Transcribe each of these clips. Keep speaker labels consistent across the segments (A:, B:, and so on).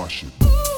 A: wash shit.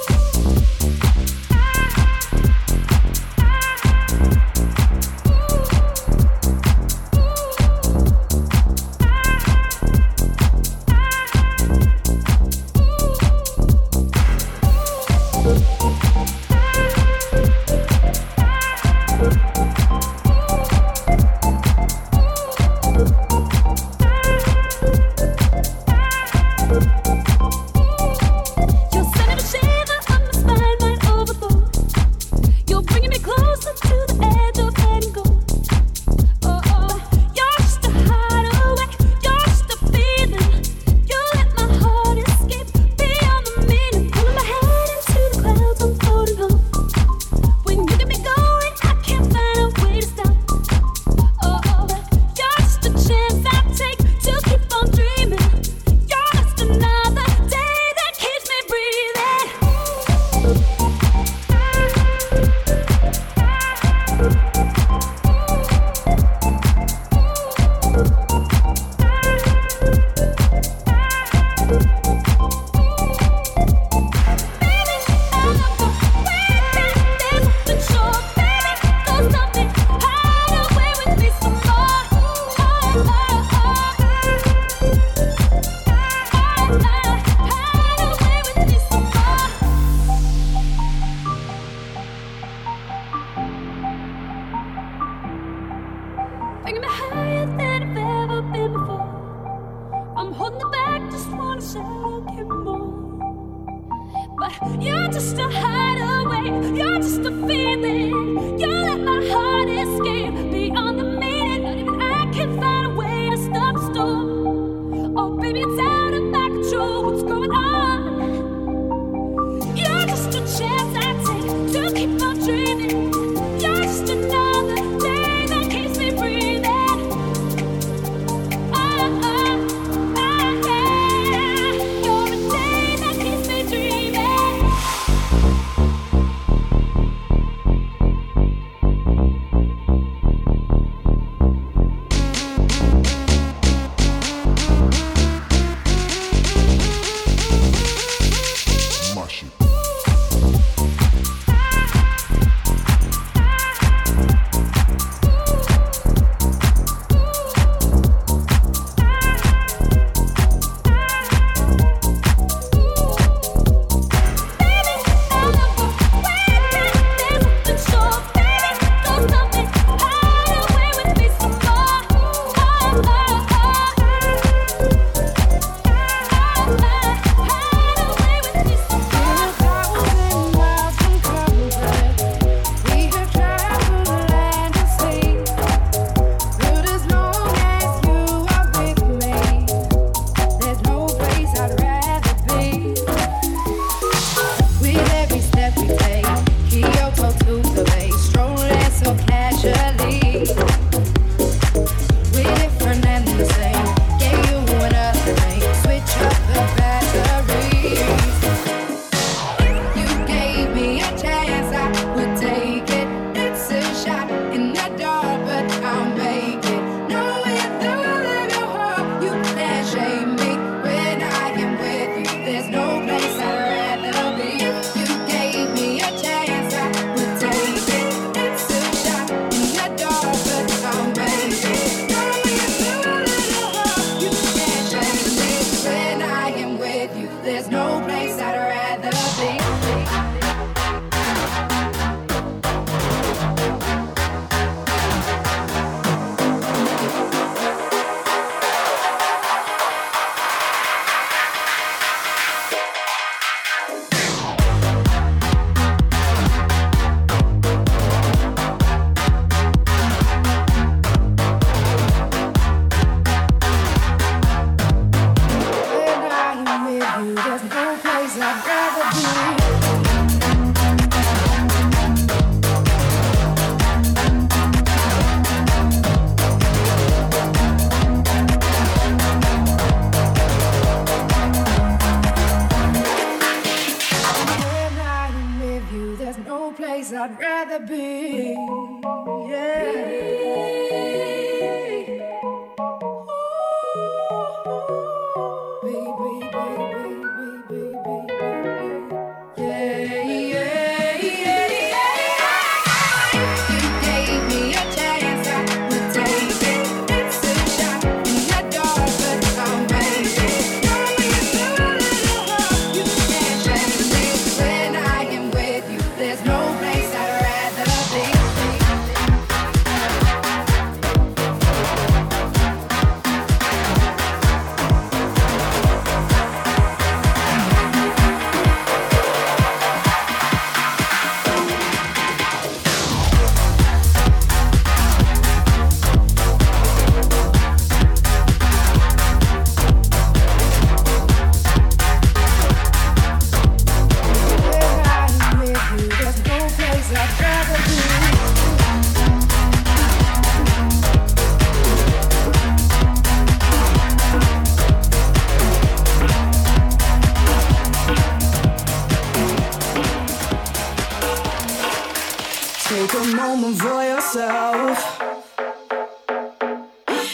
A: Take a moment for yourself.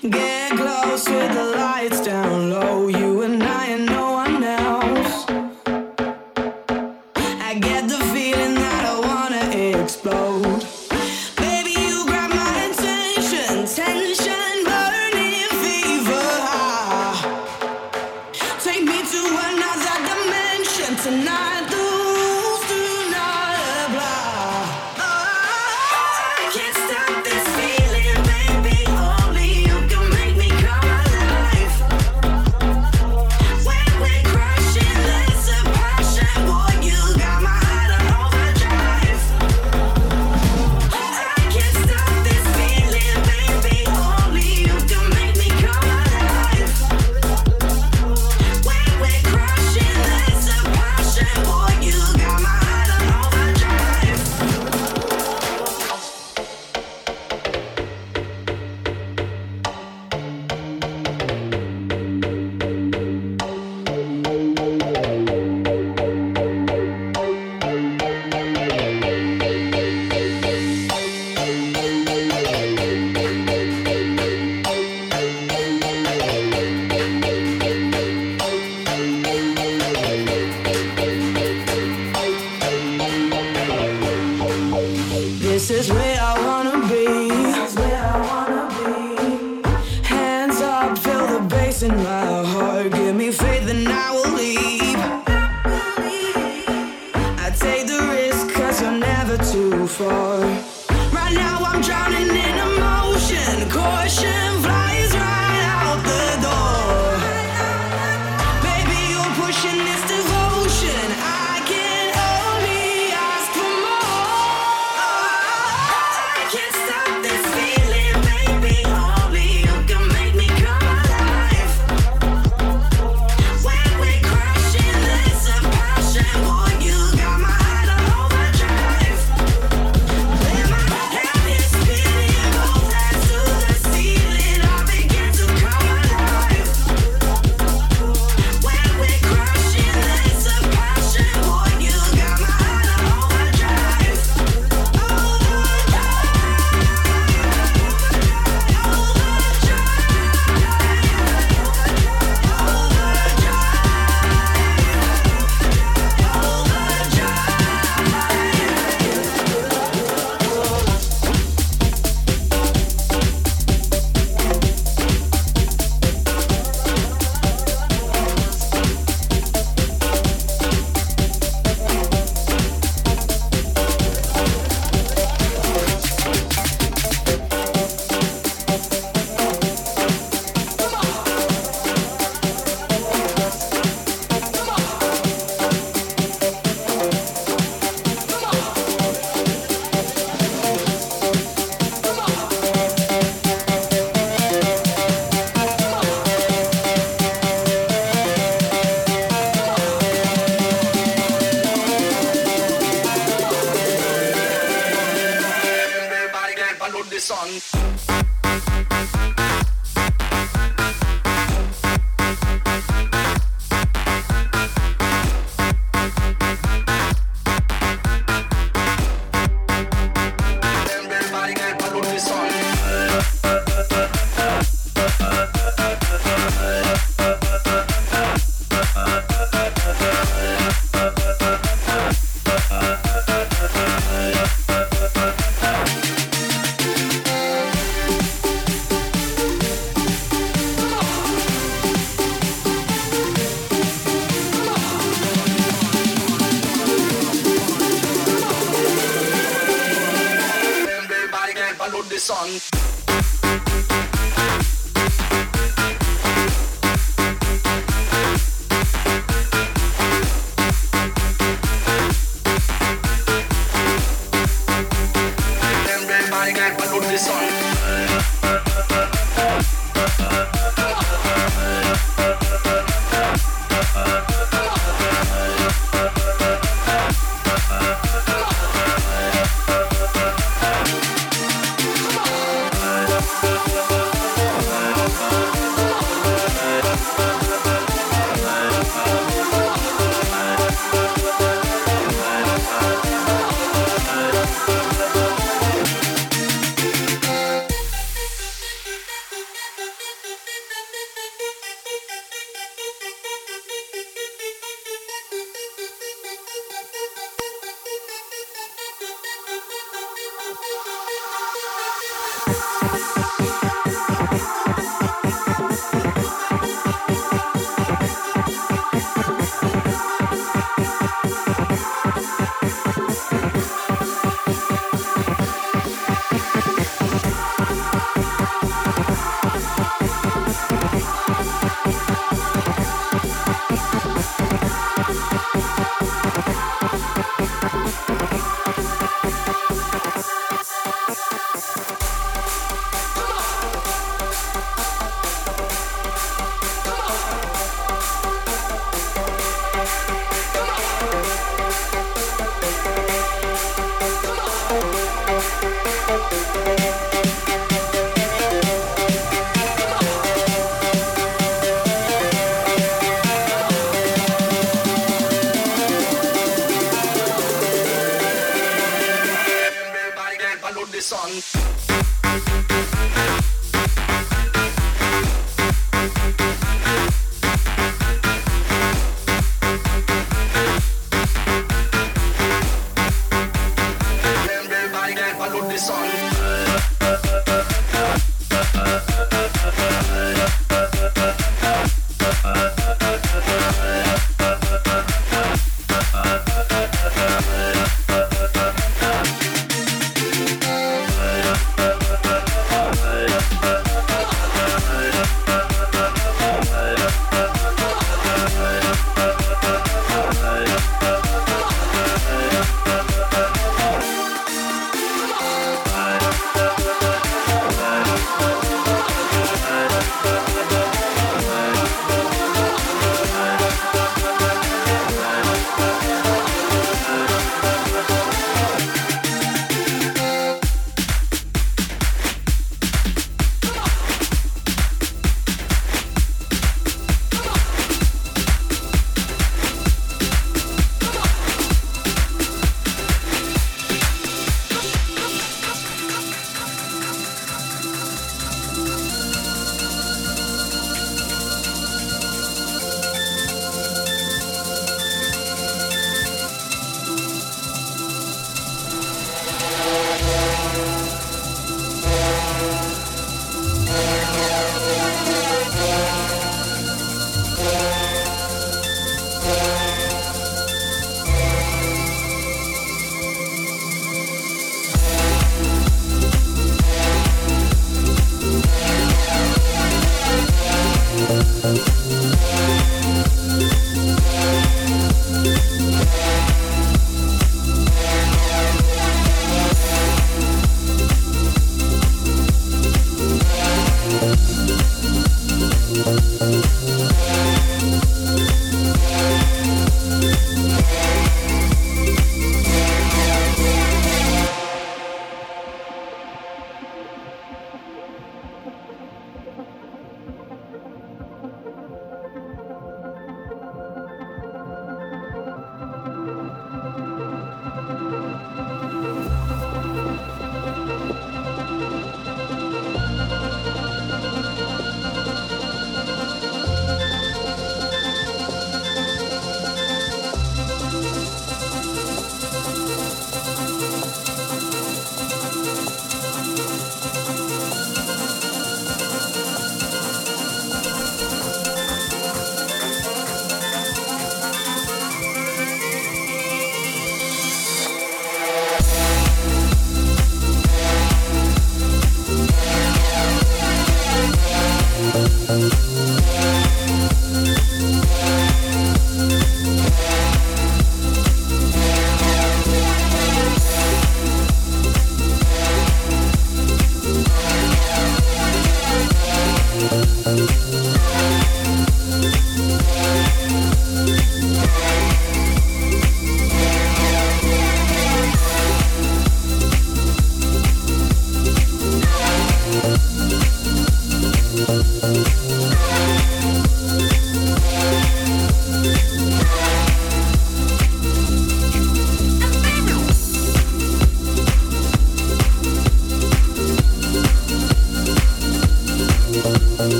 A: Get
B: close with the
C: lights down low. You and I know.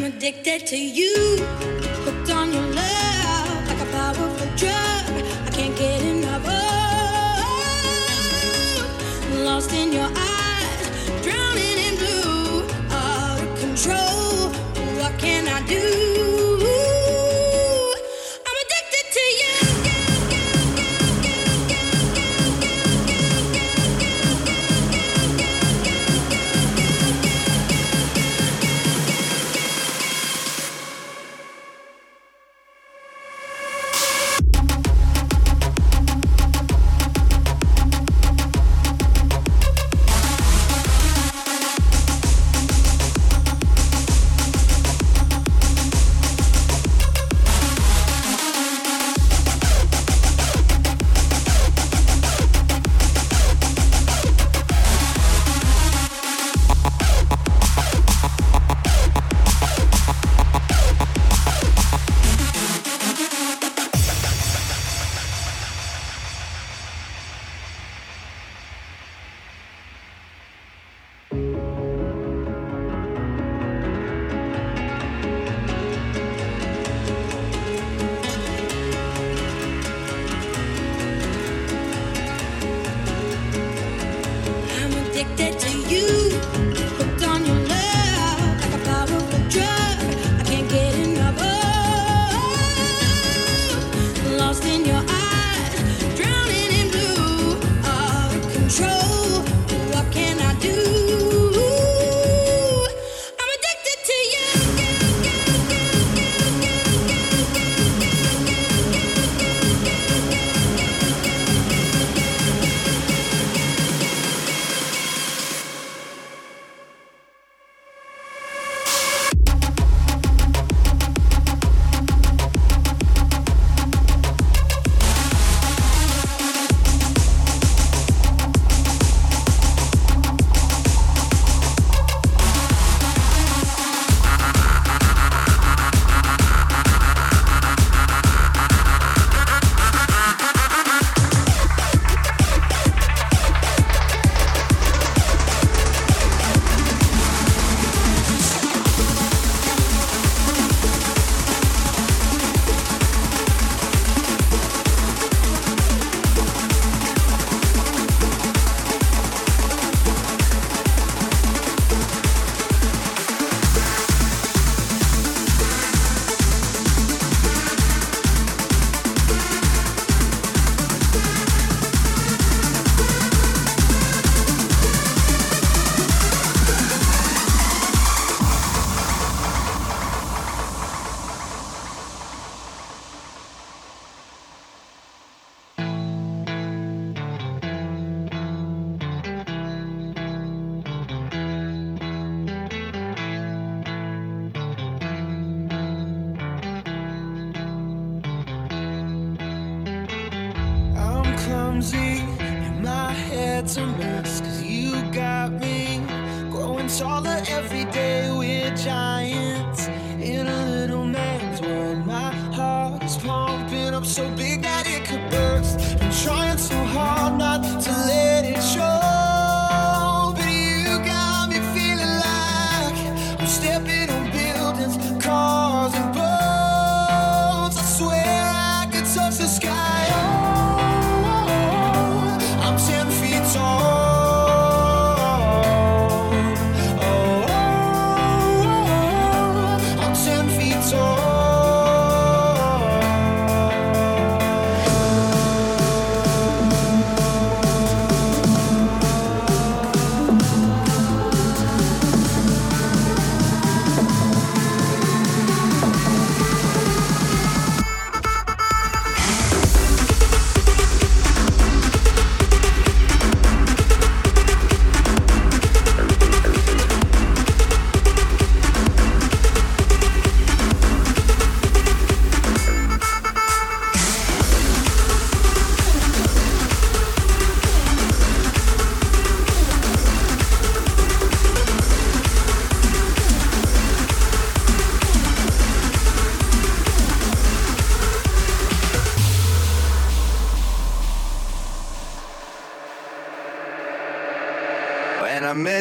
D: I'm addicted to you,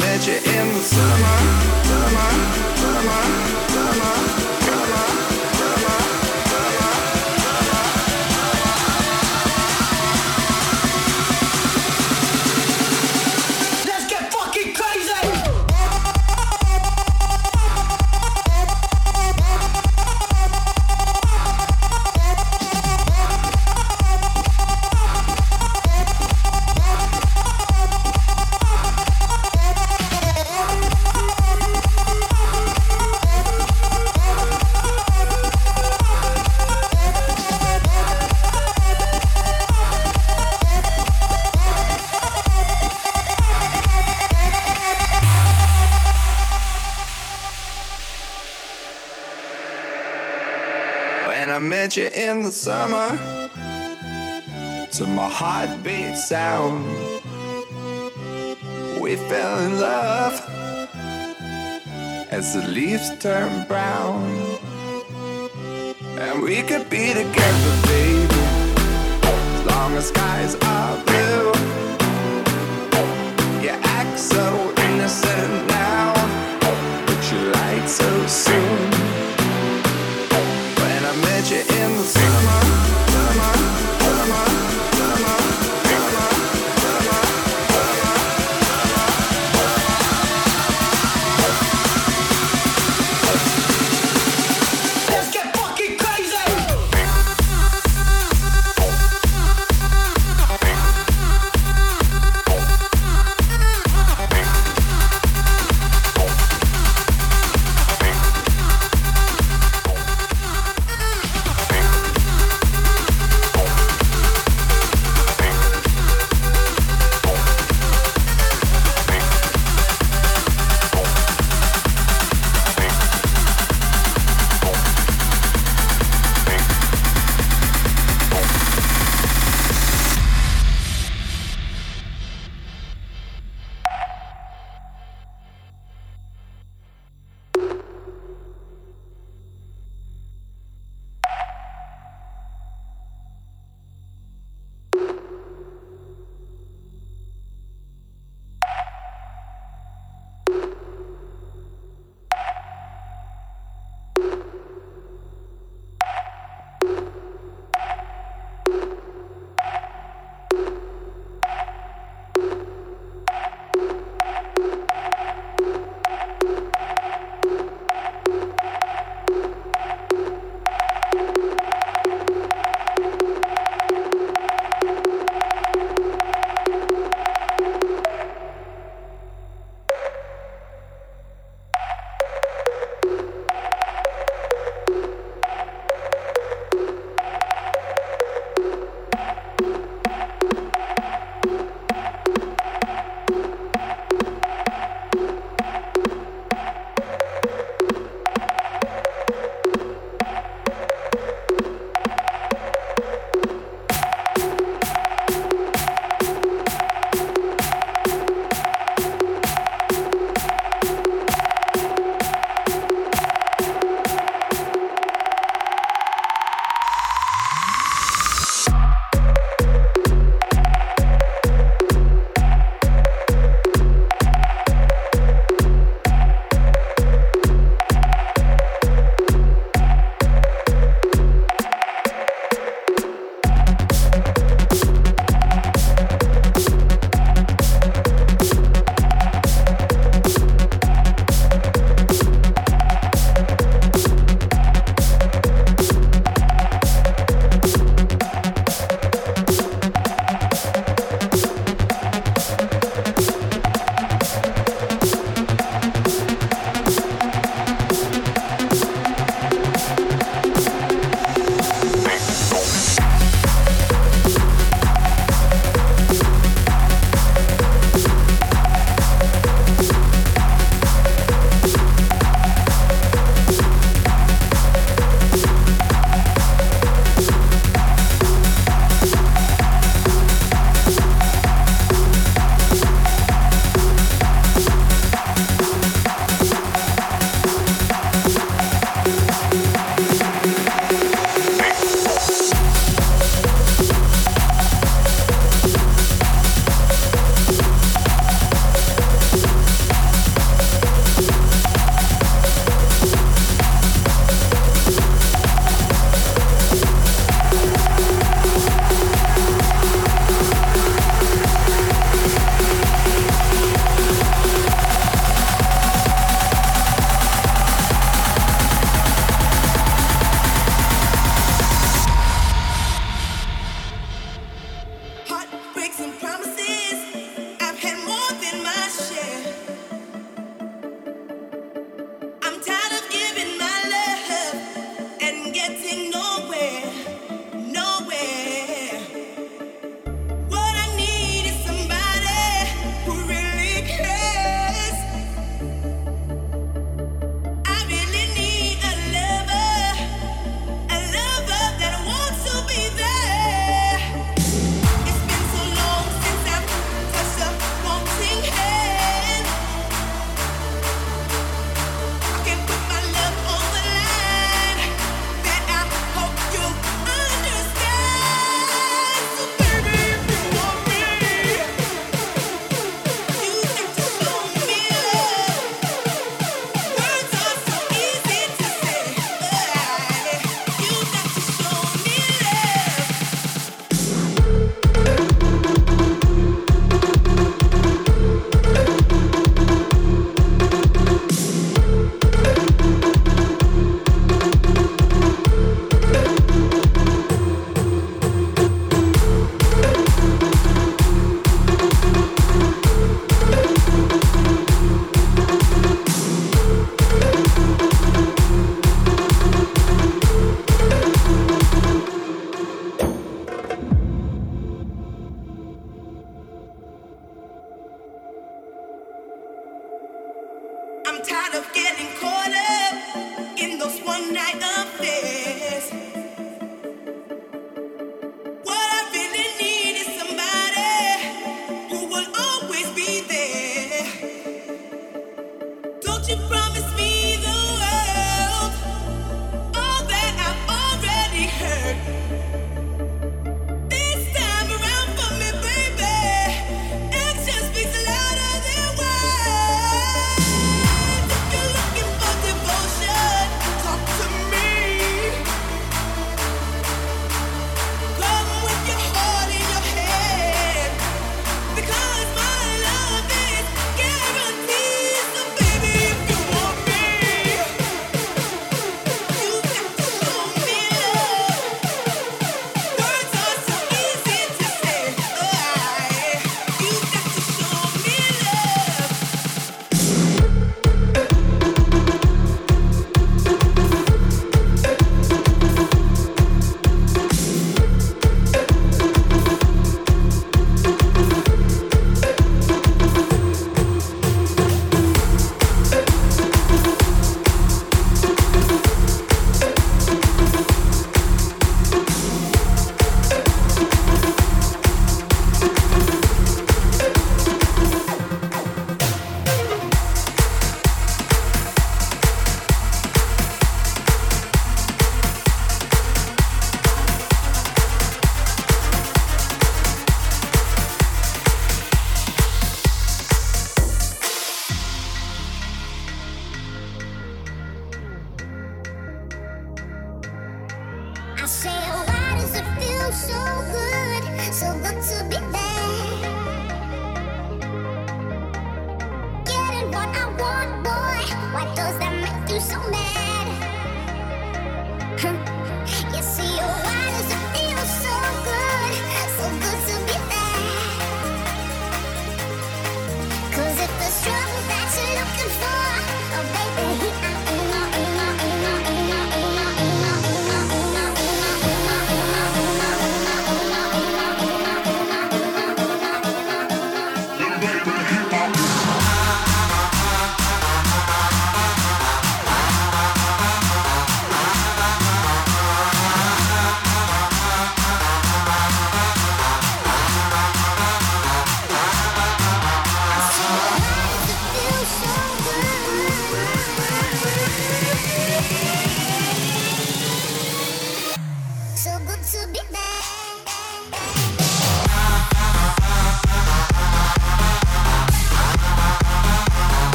C: Met you in the summer, summer, summer, you in the summer, to my heartbeat sound, we fell in love as the leaves turn brown. And we could be together, baby, as long as skies are blue.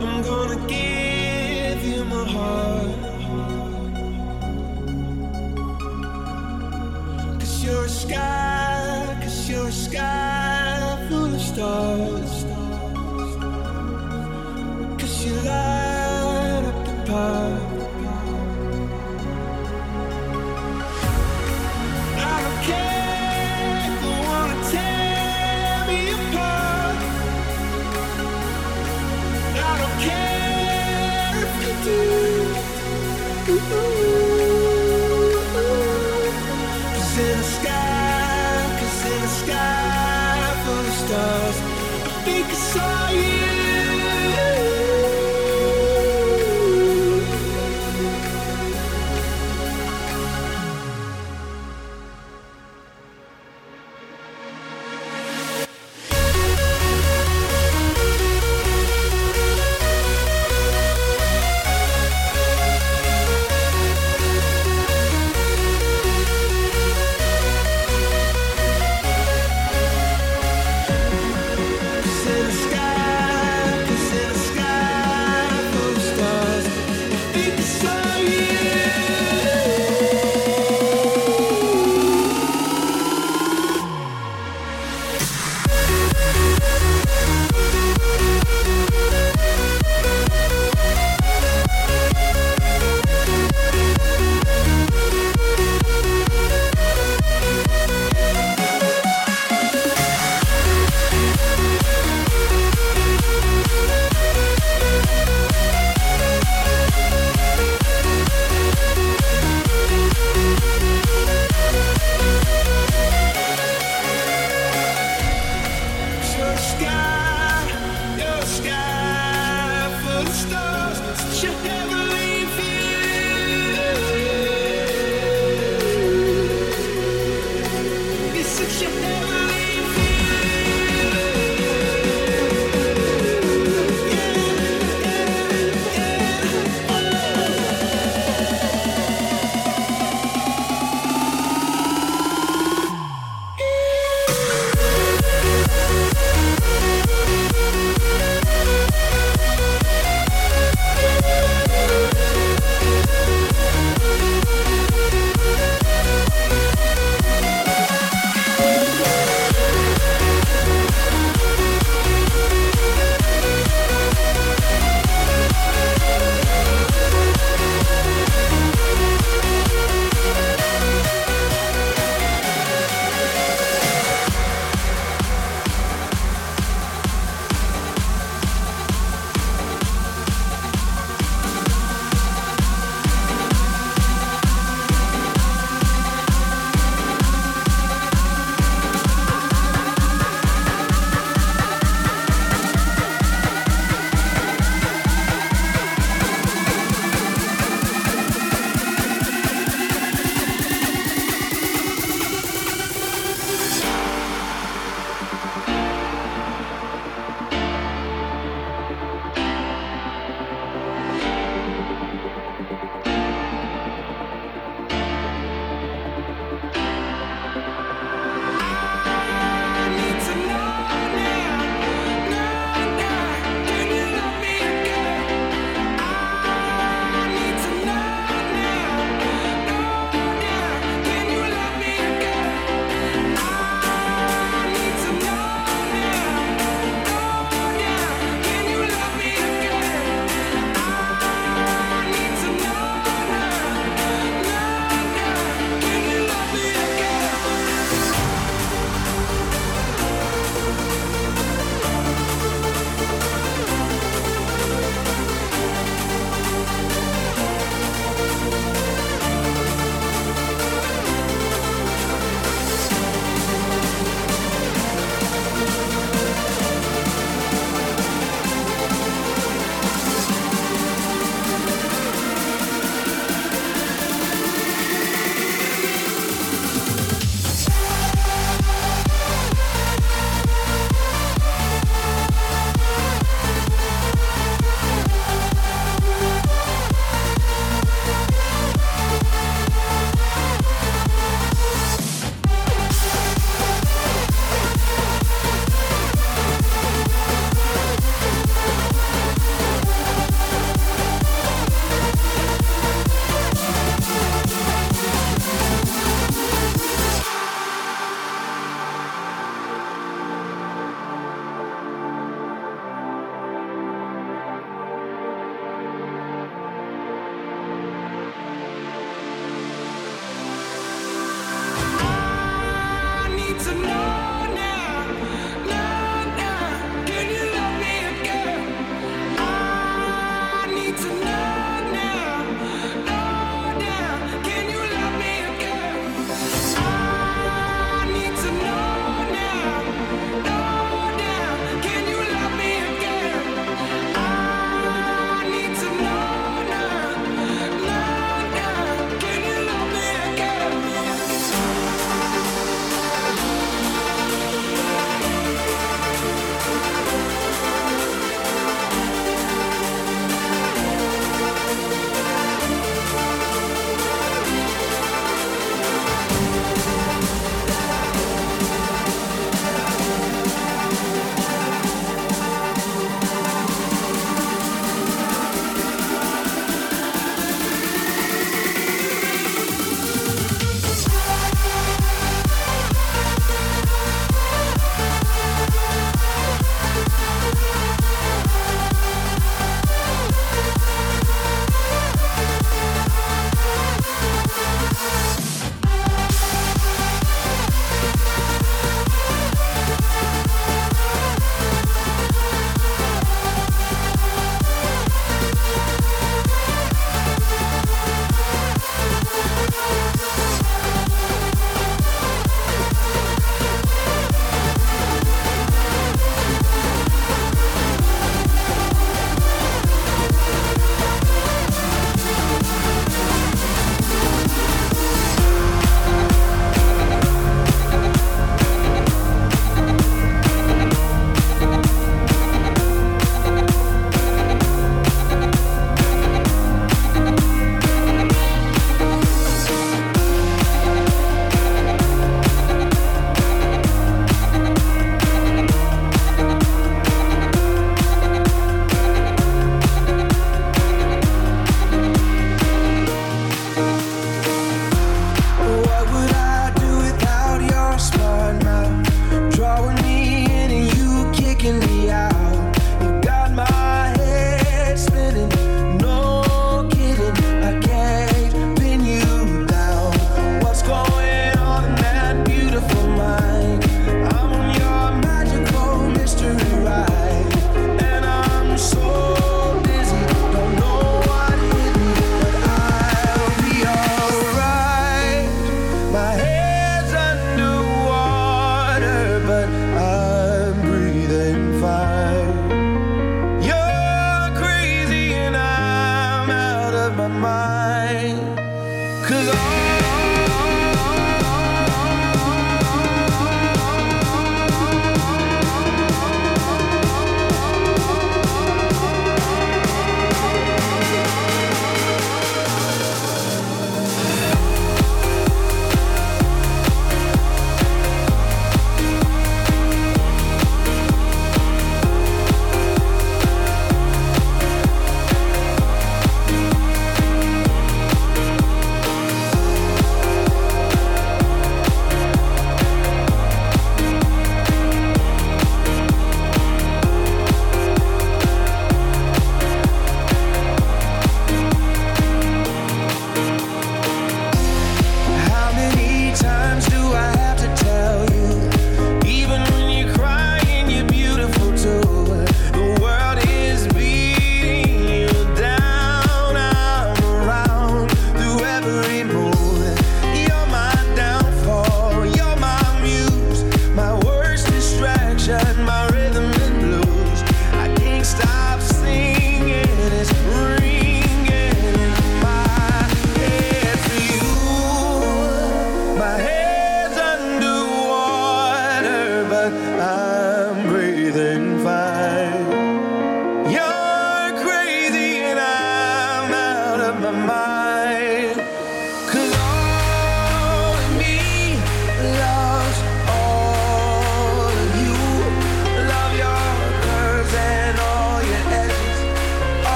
D: I'm gonna give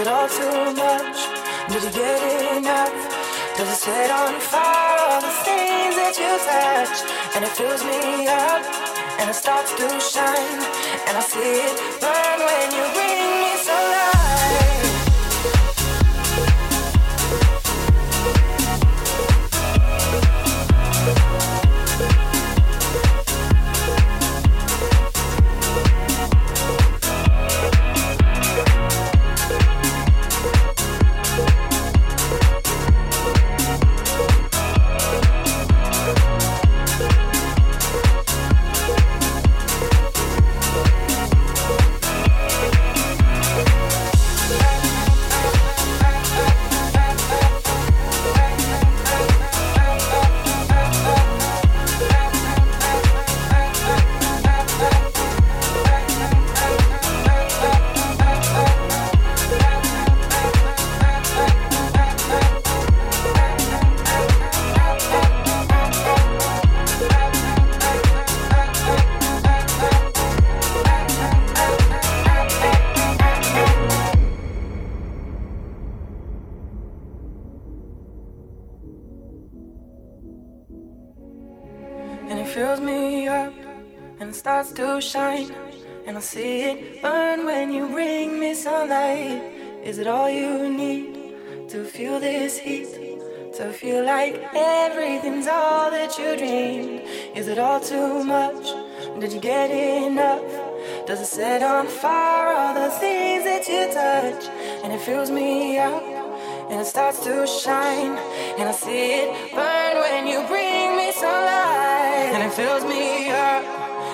A: it all too much? Did you get enough? Does it set on fire all the things that you touch? And it fills me up, and it starts to shine, and I see it burn when you breathe. It all too much? Did you get enough? Does it set on fire all the things that you touch? And it fills me up, and it starts to shine, and I see it burn when you bring me sunlight, and it fills me up,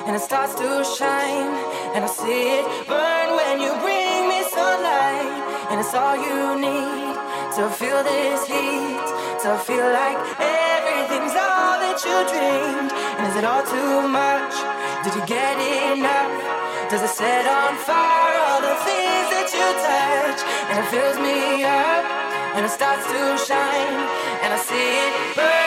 A: and it starts to shine, and I see it burn when you bring me sunlight, and it's all you need to feel this heat, to feel like everything's that you dreamed, and is it all too much? Did you get enough? Does it set on fire all the things that you touch? And it fills me up, and it starts to shine, and I see it burn.